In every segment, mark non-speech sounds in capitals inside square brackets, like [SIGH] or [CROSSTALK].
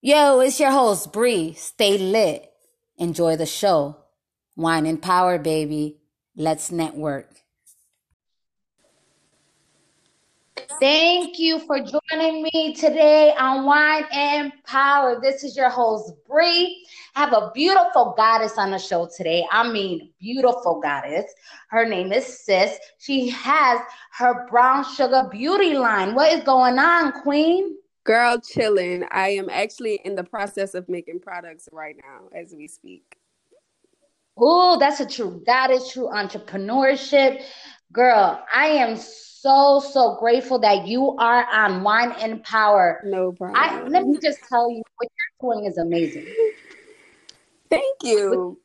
Yo, it's your host, Bree. Stay lit. Enjoy the show. Wine and power, baby. Let's network. Thank you for joining me today on Wine and Power. This is your host, Bree. I have a beautiful goddess on the show today. I mean, beautiful goddess. Her name is Cis. She has her brown sugar beauty line. What is going on, Queen? Girl, chilling. I am actually in the process of making products right now as we speak. Oh, that's a true, that is true entrepreneurship. Girl, I am so, so grateful that you are on Wine and Power. No problem. I, let me just tell you, what you're doing is amazing. [LAUGHS] Thank you.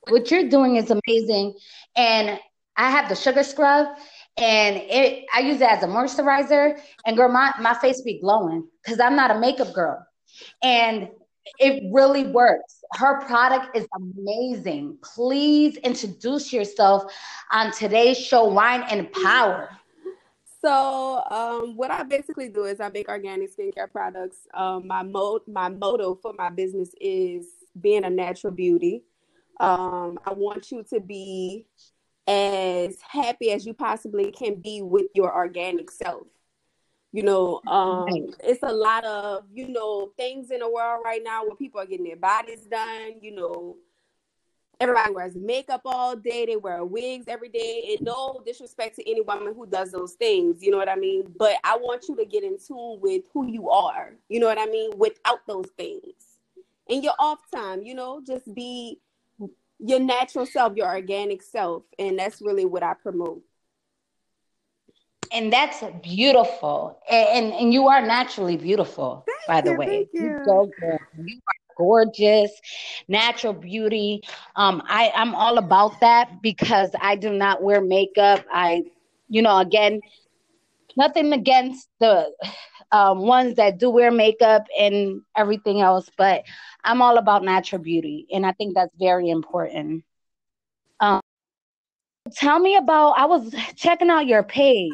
What, what you're doing is amazing. And I have the sugar scrub and it I use it as a moisturizer. And girl, my, my face be glowing because I'm not a makeup girl. And it really works. Her product is amazing. Please introduce yourself on today's show, Wine and Power. So, um, what I basically do is I make organic skincare products. Um, my mo- my motto for my business is being a natural beauty. Um, I want you to be as happy as you possibly can be with your organic self. You know, um, it's a lot of, you know, things in the world right now where people are getting their bodies done, you know, everybody wears makeup all day, they wear wigs every day, and no disrespect to any woman who does those things, you know what I mean? But I want you to get in tune with who you are, you know what I mean, without those things. In your off time, you know, just be your natural self, your organic self, and that's really what I promote. And that's beautiful, and and, and you are naturally beautiful, thank by the you, way. You. you go girl. You are gorgeous, natural beauty. Um, I I'm all about that because I do not wear makeup. I, you know, again, nothing against the um, ones that do wear makeup and everything else, but I'm all about natural beauty, and I think that's very important. Um, tell me about. I was checking out your page.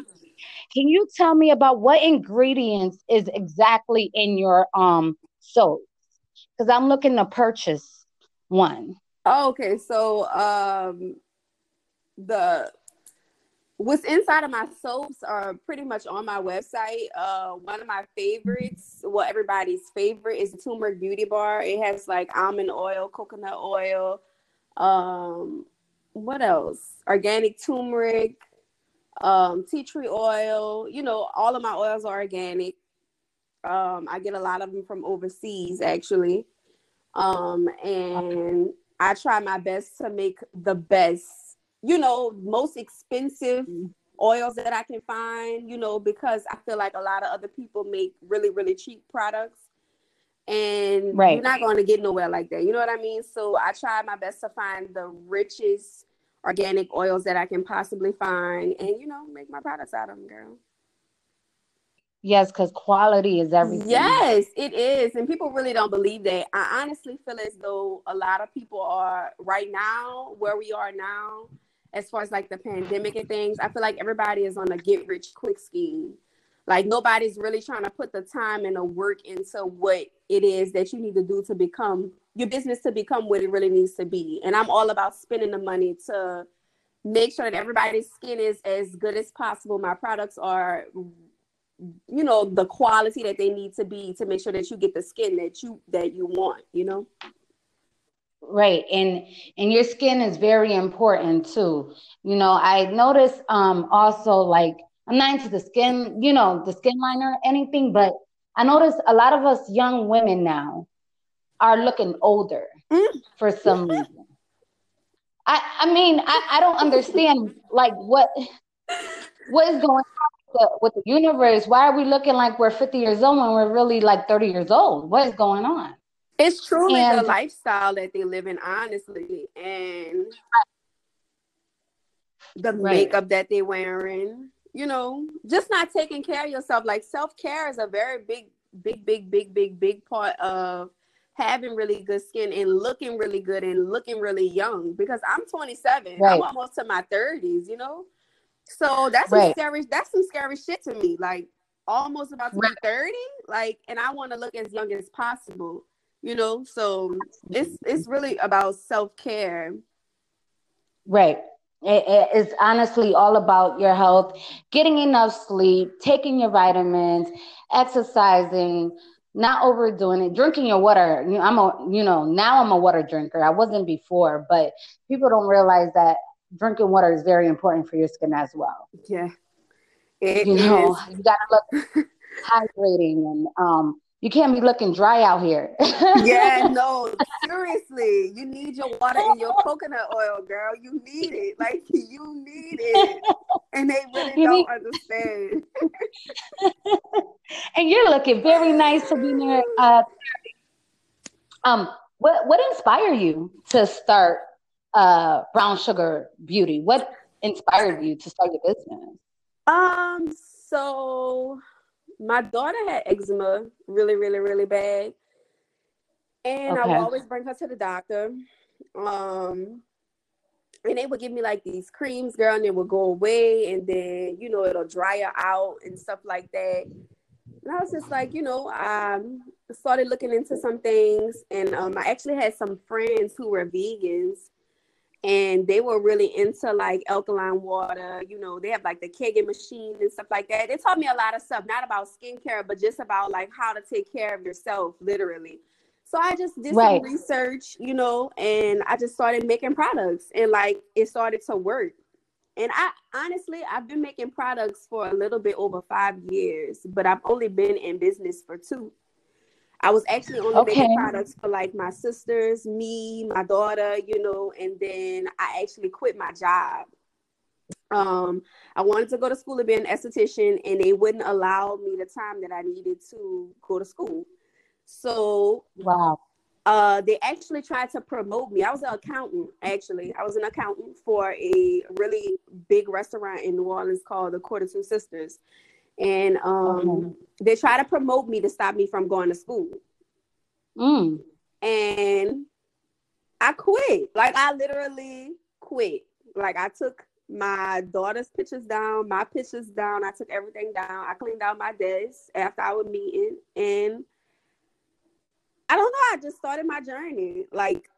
Can you tell me about what ingredients is exactly in your um soap? Because I'm looking to purchase one. Oh, okay, so um, the what's inside of my soaps are pretty much on my website. Uh, one of my favorites, well, everybody's favorite is the turmeric beauty bar. It has like almond oil, coconut oil, um, what else? Organic turmeric, um, tea tree oil. You know, all of my oils are organic. Um, I get a lot of them from overseas, actually. Um, and I try my best to make the best you know, most expensive mm-hmm. oils that I can find, you know, because I feel like a lot of other people make really, really cheap products. And right. you're not going to get nowhere like that. You know what I mean? So I try my best to find the richest organic oils that I can possibly find and, you know, make my products out of them, girl. Yes, because quality is everything. Yes, it is. And people really don't believe that. I honestly feel as though a lot of people are right now, where we are now, as far as like the pandemic and things, I feel like everybody is on a get rich quick scheme. Like nobody's really trying to put the time and the work into what it is that you need to do to become your business to become what it really needs to be. And I'm all about spending the money to make sure that everybody's skin is as good as possible. My products are you know the quality that they need to be to make sure that you get the skin that you that you want, you know? Right. And and your skin is very important too. You know, I notice um also like I'm not into the skin, you know, the skin liner, anything, but I notice a lot of us young women now are looking older mm. for some reason. I I mean, I, I don't understand like what what is going on with the, with the universe. Why are we looking like we're 50 years old when we're really like 30 years old? What is going on? It's truly and, the lifestyle that they live in, honestly, and the right. makeup that they're wearing. You know, just not taking care of yourself. Like self care is a very big, big, big, big, big, big part of having really good skin and looking really good and looking really young. Because I'm 27, right. I'm almost to my 30s. You know, so that's right. scary. That's some scary shit to me. Like almost about to be 30 like and i want to look as young as possible you know? So it's it's really about self-care. Right. It is honestly all about your health getting enough sleep taking your vitamins exercising not overdoing it drinking your water. I'm a you know now i'm a water drinker. I wasn't before but people don't realize that drinking water is very important for your skin as well. Yeah. It you know, is. you gotta look [LAUGHS] hydrating and um you can't be looking dry out here. [LAUGHS] yeah, no, seriously. You need your water and your coconut oil, girl. You need it. Like [LAUGHS] you need it. And they really you don't need- understand. [LAUGHS] and you're looking very nice to be near uh um what what inspired you to start uh brown sugar beauty? What inspired you to start your business? Um, so my daughter had eczema really, really, really bad. And okay. I would always bring her to the doctor. Um, and they would give me like these creams, girl, and it would go away, and then you know it'll dry her out and stuff like that. And I was just like, you know, I started looking into some things, and um, I actually had some friends who were vegans, and they were really into like alkaline water. You know, they have like the Kangen machine and stuff like that. They taught me a lot of stuff, not about skincare, but just about like how to take care of yourself, literally. So I just did right. some research, you know, and I just started making products, and like it started to work. And I honestly, I've been making products for a little bit over five years, but I've only been in business for two. I was actually only okay. making products for like my sisters, me, my daughter, you know, and then I actually quit my job. Um, I wanted to go to school to be an esthetician, and they wouldn't allow me the time that I needed to go to school. So, wow. Uh, they actually tried to promote me. I was an accountant, actually. I was an accountant for a really big restaurant in New Orleans called the Court of Two Sisters and um, okay. they try to promote me to stop me from going to school. Mm. And I quit. Like I literally quit. Like I took my daughter's pictures down, my pictures down. I took everything down. I cleaned out my desk after our meeting, and I don't know. I just started my journey. Like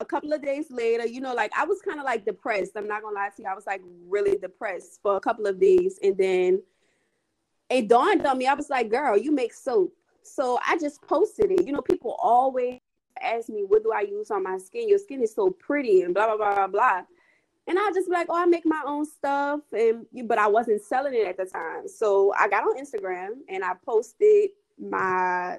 a couple of days later, you know, like I was kind of like depressed. I'm not gonna lie to you. I was like really depressed for a couple of days, and then it dawned on me. I was like, girl, you make soap. So I just posted it. You know, people always ask me, what do I use on my skin? Your skin is so pretty and blah, blah, blah, blah, blah. And I just be like, oh, I make my own stuff. And but I wasn't selling it at the time. So I got on Instagram and I posted my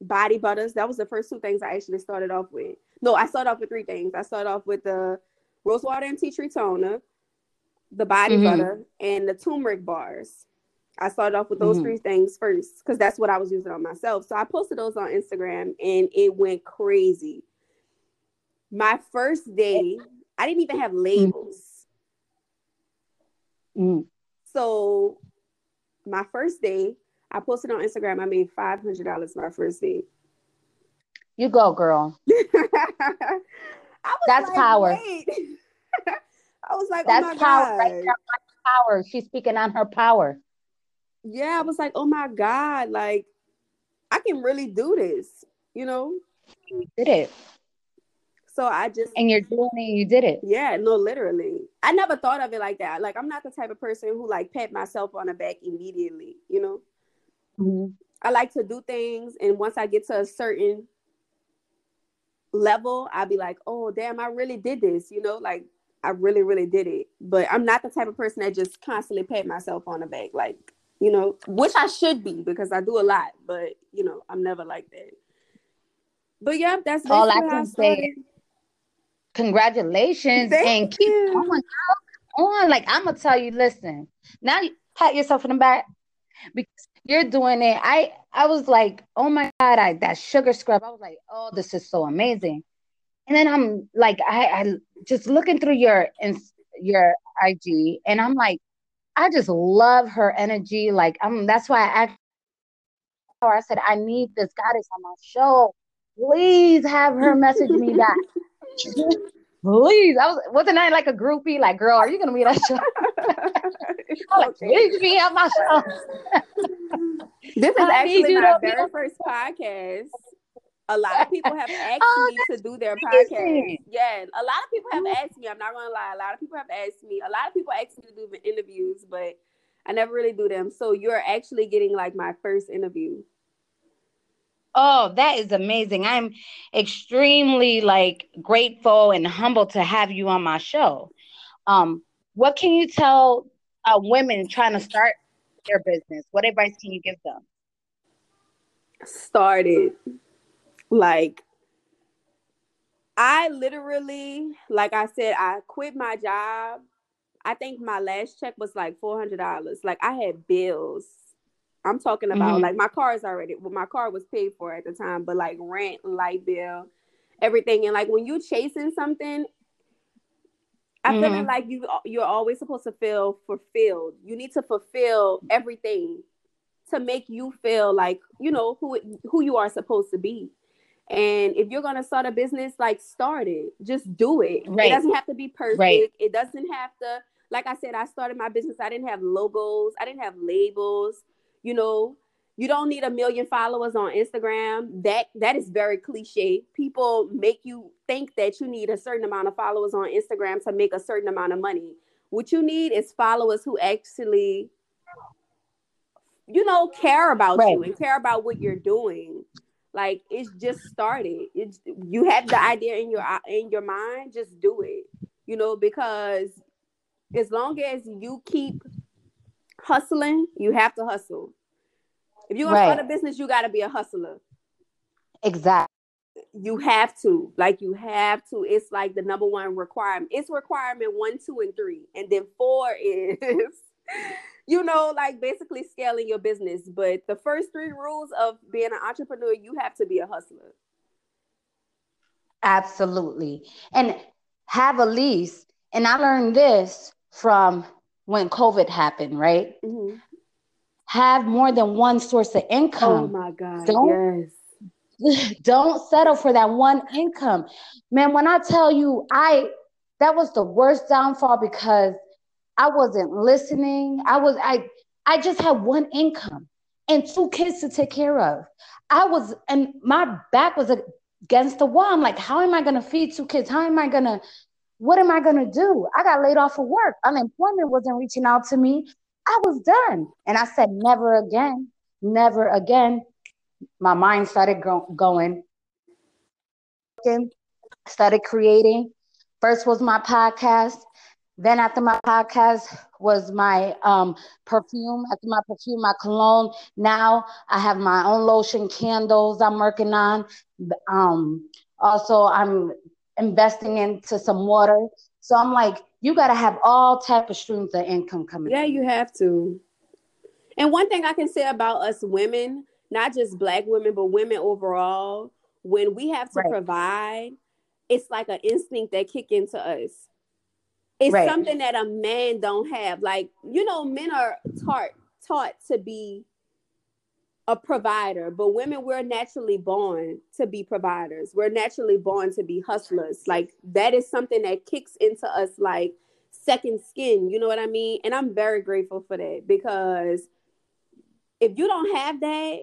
body butters. That was the first two things I actually started off with. No, I started off with three things. I started off with the rose water and tea tree toner, the body mm-hmm. butter, and the turmeric bars. I started off with those mm-hmm. three things first because that's what I was using on myself. So I posted those on Instagram and it went crazy. My first day, I didn't even have mm-hmm. labels. Mm-hmm. So my first day, I posted on Instagram, I made five hundred dollars my first day. You go, girl. [LAUGHS] That's like, power. [LAUGHS] I was like, That's oh my power God. right. Power. She's speaking on her power yeah, I was like, oh my God, like I can really do this, you know? You did it. So I just and you're doing it, you did it. Yeah, no, literally. I never thought of it like that. Like I'm not the type of person who like pat myself on the back immediately, you know. Mm-hmm. I like to do things, and once I get to a certain level, I'll be like, oh damn, I really did this, you know, like I really, really did it. But I'm not the type of person that just constantly pat myself on the back. Like you know, which I should be because I do a lot, but you know, I'm never like that. But yeah, that's all I can say. Congratulations Thank and keep you. on, on. Like I'm gonna tell you, listen. Now you pat yourself in the back because you're doing it. I I was like, oh my god, I that sugar scrub. I was like, oh, this is so amazing. And then I'm like, I, I just looking through your your IG, and I'm like, I just love her energy. Like, um, that's why I asked her. I said, I need this goddess on my show. Please have her message me back. [LAUGHS] please. I was wasn't I like a groupie? Like, girl, are you gonna be that show? [LAUGHS] [LAUGHS] like, please be on my show. this is actually my very first podcast. A lot of people have [LAUGHS] asked oh, me to do their podcast. Yeah, a lot of people have asked me. I'm not gonna lie. A lot of people have asked me. A lot of people asked me to do interviews, but I never really do them. So you're actually getting like my first interview. Oh, that is amazing. I'm extremely like grateful and humbled to have you on my show. Um, what can you tell uh, women trying to start their business? What advice can you give them? Started like I literally, like I said, I quit my job. I think my last check was like four hundred dollars. Like I had bills I'm talking about mm-hmm. like my car is already well, my car was paid for at the time, but like rent, light bill, everything. And like when you chasing something, I mm-hmm. feel like you you're always supposed to feel fulfilled. You need to fulfill everything to make you feel like you know who who you are supposed to be. And if you're gonna start a business, like start it. Just do it. Right. It doesn't have to be perfect. Right. It doesn't have to. Like I said, I started my business. I didn't have logos. I didn't have labels you know you don't need a million followers on instagram that that is very cliche people make you think that you need a certain amount of followers on instagram to make a certain amount of money what you need is followers who actually you know care about right. you and care about what you're doing like it's just started it's you have the idea in your in your mind just do it you know because as long as you keep hustling, you have to hustle. If you want right. start a business, you gotta be a hustler. Exactly. You have to, like, you have to. It's like the number one requirement. It's requirement one, two, and three, and then four [LAUGHS] is, you know, like basically scaling your business. But the first three rules of being an entrepreneur, you have to be a hustler. Absolutely, and have a lease. And I learned this from when COVID happened, right? Mm-hmm. Have more than one source of income. Oh my God. Don't, yes. [LAUGHS] Don't settle for that one income. Man, when I tell you, I that was the worst downfall because I wasn't listening. I was I I just had one income and two kids to take care of. I was and my back was against the wall. I'm like, how am I gonna feed two kids? How am I gonna what am I to do? I got laid off of work. Unemployment wasn't reaching out to me. I was done. And I said, never again, never again. My mind started go- going, started creating. First was my podcast. Then after my podcast was my um, perfume. After my perfume, my cologne. Now I have my own lotion, candles I'm working on. Um, also, I'm investing into some water. So I'm like, you got to have all type of streams of income coming. Yeah, you have to. And one thing I can say about us women, not just black women, but women overall, when we have to right. provide, it's like an instinct that kick into us. It's right. something that a man don't have. Like, you know, men are taught taught to be a provider, but women we're naturally born to be providers. We're naturally born to be hustlers. Like that is something that kicks into us like second skin, you know what I mean? And I'm very grateful for that because if you don't have that,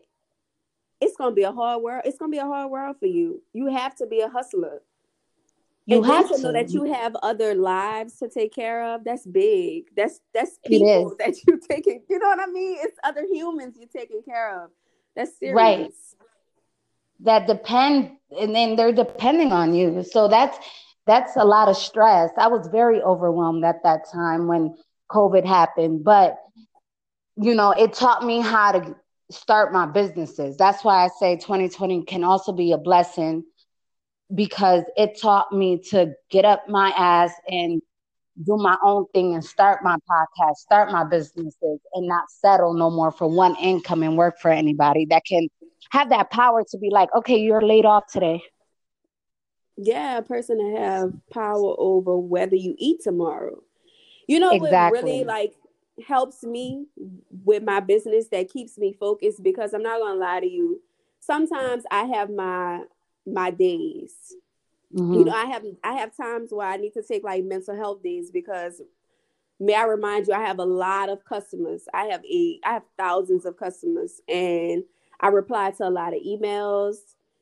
it's going to be a hard world. It's going to be a hard world for you. You have to be a hustler. You and have to know that you have other lives to take care of. That's big. That's that's people [LAUGHS] that you're taking. You know what I mean? It's other humans you're taking care of. That's serious. Right. That depend, and then they're depending on you. So that's that's a lot of stress. I was very overwhelmed at that time when COVID happened, but you know, it taught me how to start my businesses. That's why I say 2020 can also be a blessing because it taught me to get up my ass and do my own thing and start my podcast, start my businesses, and not settle no more for one income and work for anybody that can have that power to be like, okay, you're laid off today. Yeah, a person to have power over whether you eat tomorrow. You know exactly. what really like helps me with my business that keeps me focused because I'm not gonna lie to you. Sometimes I have my my days Mm-hmm. You know, I have I have times where I need to take like mental health days because may I remind you, I have a lot of customers. I have a I have thousands of customers and I reply to a lot of emails,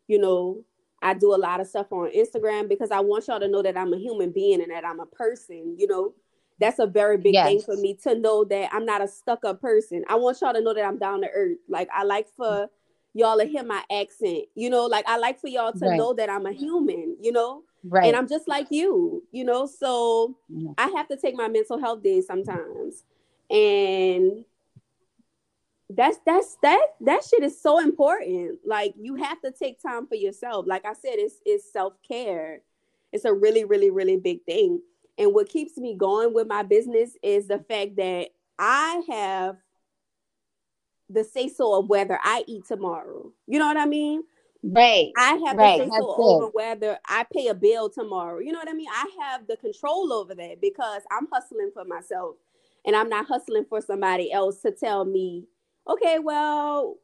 you know, I do a lot of stuff on Instagram because I want y'all to know that I'm a human being and that I'm a person, you know. That's a very big yes. thing for me to know that I'm not a stuck up person. I want y'all to know that I'm down to earth. Like I like for y'all hear my accent, you know, like I like for y'all to right. know that I'm a human, you know. Right. And I'm just like you, you know. So yeah. I have to take my mental health days sometimes. And that's that's that that shit is so important. Like you have to take time for yourself. Like I said, it's it's self-care. It's a really, really, really big thing. And what keeps me going with my business is the fact that I have the say so of whether I eat tomorrow. You know what I mean? Right. I have right. the say so over whether I pay a bill tomorrow. You know what I mean? I have the control over that because I'm hustling for myself and I'm not hustling for somebody else to tell me okay, well,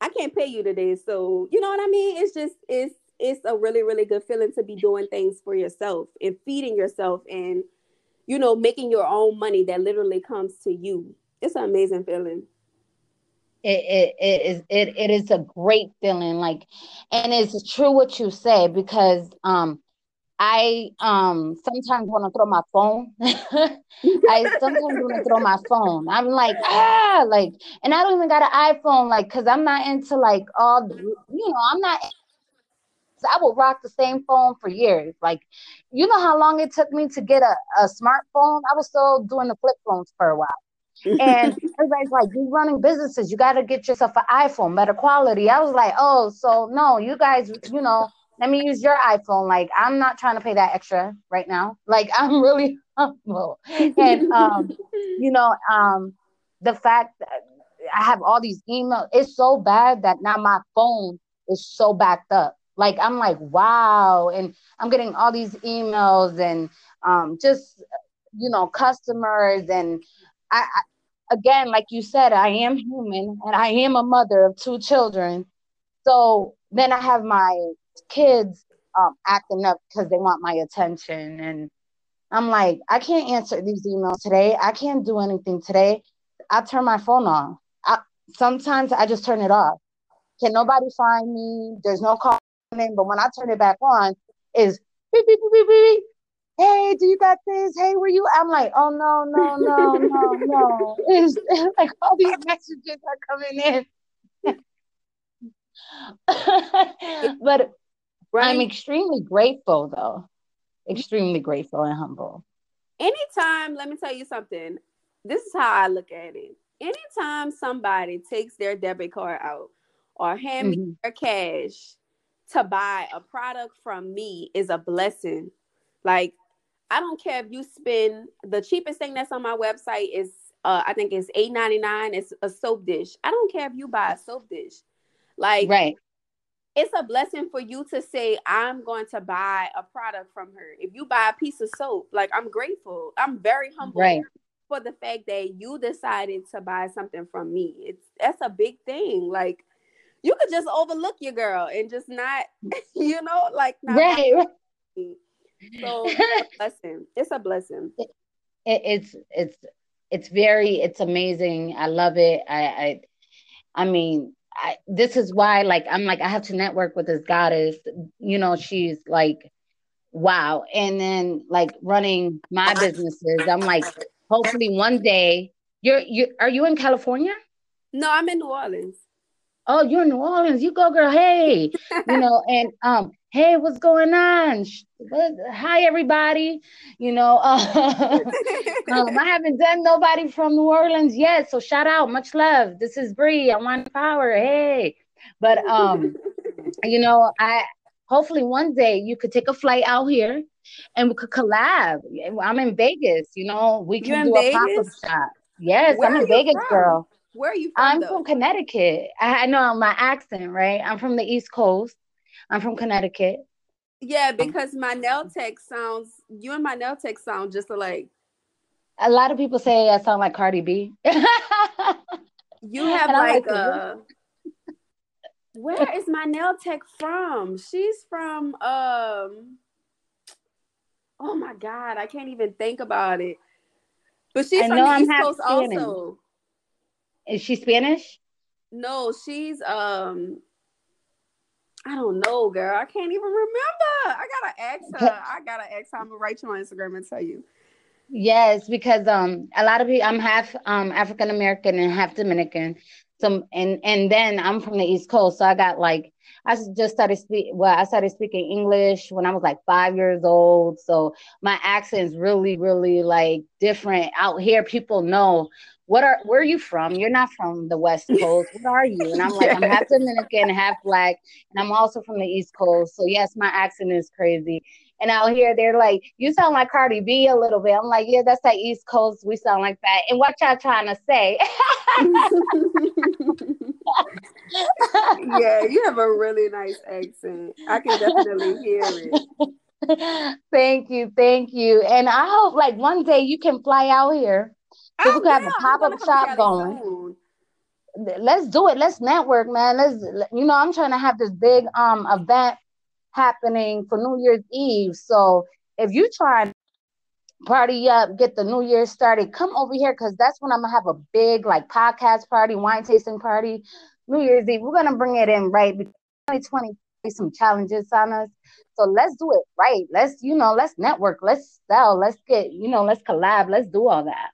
I can't pay you today. So, you know what I mean? It's just, it's, it's a really, really good feeling to be doing things for yourself and feeding yourself and, you know, making your own money that literally comes to you. It's an amazing feeling. It, it, it is it, it is a great feeling like and it's true what you say because um I um sometimes want to throw my phone. [LAUGHS] I sometimes want to throw my phone. I'm like ah like, and I don't even got an iPhone like because I'm not into like all the, you know I'm not. I will rock the same phone for years. Like, you know how long it took me to get a, a smartphone? I was still doing the flip phones for a while. And everybody's like, you're running businesses. You got to get yourself an iPhone, better quality. I was like, oh, so no, you guys, you know, let me use your iPhone. Like, I'm not trying to pay that extra right now. Like, [LAUGHS] I'm really humble. And, um, you know, um, the fact that I have all these emails, it's so bad that now my phone is so backed up. Like, I'm like, wow. And I'm getting all these emails and um, just, you know, customers. And I, I, again, like you said, I am human and I am a mother of two children. So then I have my kids um, acting up because they want my attention. And I'm like, I can't answer these emails today. I can't do anything today. I turn my phone off. I, sometimes I just turn it off. Can nobody find me? There's no call in, but when I turn it back on, is beep, beep, beep, beep, beep. Hey, do you got this? Hey, were you? I'm like, oh no, no, no, no, no. [LAUGHS] It's like all these messages are coming in. [LAUGHS] but Right? I'm extremely grateful though. Extremely grateful and humble. Anytime, let me tell you something. This is how I look at it. Anytime somebody takes their debit card out or hand mm-hmm. me their cash to buy a product from me is a blessing. Like I don't care if you spend the cheapest thing that's on my website is uh, I think it's eight ninety nine. It's a soap dish. I don't care if you buy a soap dish. Like right it's a blessing for you to say i'm going to buy a product from her if you buy a piece of soap like i'm grateful i'm very humble right. for the fact that you decided to buy something from me it's that's a big thing like you could just overlook your girl and just not [LAUGHS] you know like not right, [LAUGHS] so it's a blessing. It's a blessing. It, it's it's it's very it's amazing. I love it. I i i mean I, this is why like i'm like i have to network with this goddess. You know she's like wow. And then like running my businesses i'm like hopefully one day you're you are you in california? No i'm in new orleans. Oh you're in new orleans. You go girl. Hey. You know and um hey, what's going on? Hi, everybody. You know, [LAUGHS] uh, um, I haven't done nobody from New Orleans yet. So shout out, much love. This is Bree. I want power. Hey, but um, [LAUGHS] you know, I hopefully one day you could take a flight out here and we could collab. I'm in Vegas. You know, we can do Vegas? a pop up shop. Yes, Where I'm a Vegas from? girl. Where are you from? I'm though? from Connecticut. I, I know my accent, right? I'm from the East Coast. I'm from Connecticut. Yeah, um, because my nail tech sounds you and my nail tech sound just alike. A lot of people say I sound like Cardi B. you have like, like a where is my nail tech from? She's from um Oh my god, I can't even think about it. But she's I from the I'm East Coast Spanish. also. Is she Spanish? No, she's um I don't know, girl. I can't even remember. I gotta ask her. [LAUGHS] I gotta ask her. I'm gonna write you on Instagram and tell you. Yes, because um a lot of people I'm half um African American and half Dominican. So and and then I'm from the East Coast, so I got like I just started speak well, I started speaking English when I was like five years old. So my accent is really, really like different out here. People know what are where are you from? You're not from the West Coast. What are you? And I'm like, yes. I'm half [LAUGHS] Dominican, half black, and I'm also from the East Coast. So yes, my accent is crazy. And out here, they're like, you sound like Cardi B a little bit. I'm like, yeah, that's that East Coast. We sound like that. And what y'all trying to say? [LAUGHS] yeah, you have a really nice accent. I can definitely hear it. [LAUGHS] thank you, thank you. And I hope like one day you can fly out here oh, we could have a pop up shop going. Soon. Let's do it. Let's network, man. Let's you know, I'm trying to have this big um event happening for New Year's Eve. So if you try and party up, get the New Year started, come over here because that's when I'm gonna have a big like podcast party, wine tasting party, New Year's Eve. We're gonna bring it in right 2020 some challenges on us. So let's do it right. Let's, you know, let's network, let's sell, let's get, you know, let's collab, let's do all that.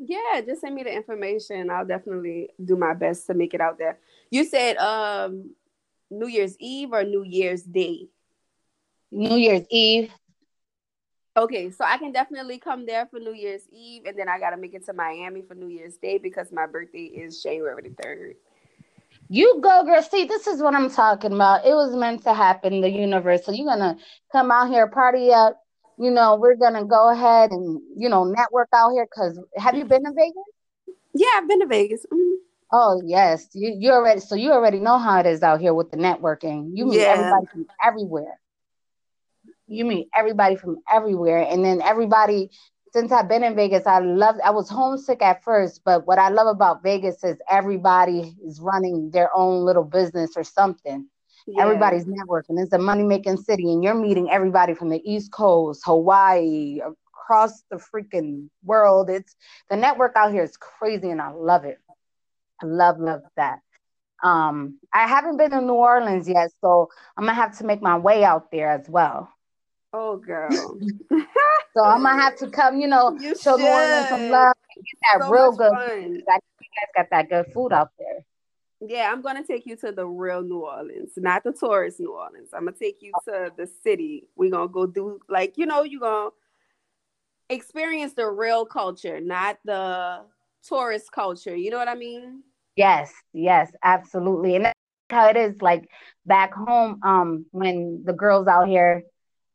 Yeah, just send me the information. I'll definitely do my best to make it out there. You said um New Year's Eve or New Year's Day? New Year's Eve. Okay, so I can definitely come there for New Year's Eve, and then I gotta make it to Miami for New Year's Day because my birthday is January the third. You go, girl. See, this is what I'm talking about. It was meant to happen. The universe. So you're gonna come out here, party up, you know, we're gonna go ahead and you know network out here. Cause have you been to Vegas? Yeah, I've been to Vegas. Mm-hmm. Oh yes, you you already so you already know how it is out here with the networking. You meet yeah. everybody from everywhere. You meet everybody from everywhere, and then everybody. Since I've been in Vegas, I love. I was homesick at first, but what I love about Vegas is everybody is running their own little business or something. Yeah. Everybody's networking. It's a money making city, and you're meeting everybody from the East Coast, Hawaii, across the freaking world. It's the network out here is crazy, and I love it. I love, love that. Um, I haven't been to New Orleans yet, so I'm gonna have to make my way out there as well. Oh, girl. [LAUGHS] so I'm gonna have to come, you know, you show should. New Orleans some love and get that so real good. Fun. Food. I you guys got that good food out there. Yeah, I'm gonna take you to the real New Orleans, not the tourist New Orleans. I'm gonna take you to the city. We're gonna go do like you know, you're gonna experience the real culture, not the tourist culture. You know what I mean? Yes, yes, absolutely. And that's how it is like back home, um, when the girls out here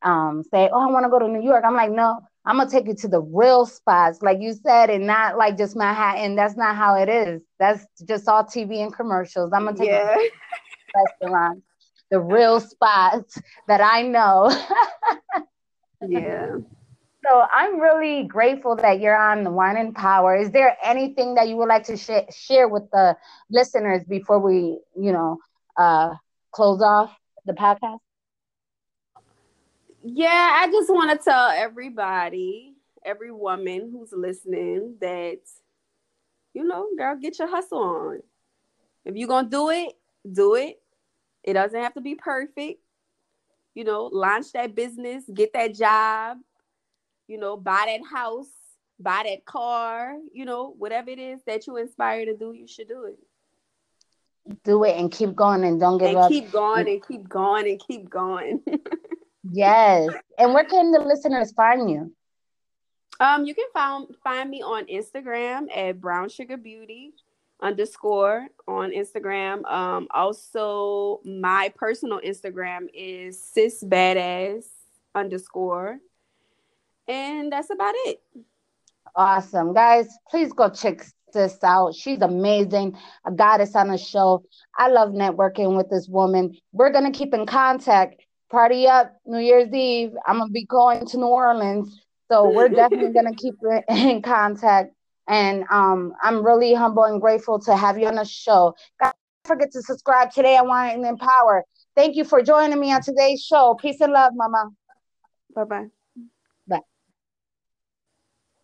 um say, Oh, I want to go to New York. I'm like, no, I'm gonna take you to the real spots, like you said, and not like just Manhattan. That's not how it is. That's just all TV and commercials. I'm gonna take yeah. [LAUGHS] restaurants, the real spots that I know. [LAUGHS] yeah. So I'm really grateful that you're on the Wine and Power. Is there anything that you would like to sh- share with the listeners before we, you know, uh, close off the podcast? Yeah, I just want to tell everybody, every woman who's listening, that you know, girl, get your hustle on. If you're gonna do it, do it. It doesn't have to be perfect. You know, launch that business, get that job, you know, buy that house, buy that car, you know, whatever it is that you inspire to do, you should do it. Do it and keep going and don't give and up. Keep going and keep going and keep going. [LAUGHS] yes. And where can the listeners find you? Um, you can find find me on Instagram at Brown Sugar Beauty underscore on Instagram. Um, also my personal Instagram is sis badass underscore. And that's about it. Awesome. Guys, please go check this out. She's amazing. A goddess on the show. I love networking with this woman. We're gonna keep in contact. Party up New Year's Eve. I'm gonna be going to New Orleans. So we're definitely gonna keep [LAUGHS] in contact. And um, I'm really humble and grateful to have you on the show. Don't forget to subscribe today I Wine and Empower. Thank you for joining me on today's show. Peace and love, Mama. Bye bye.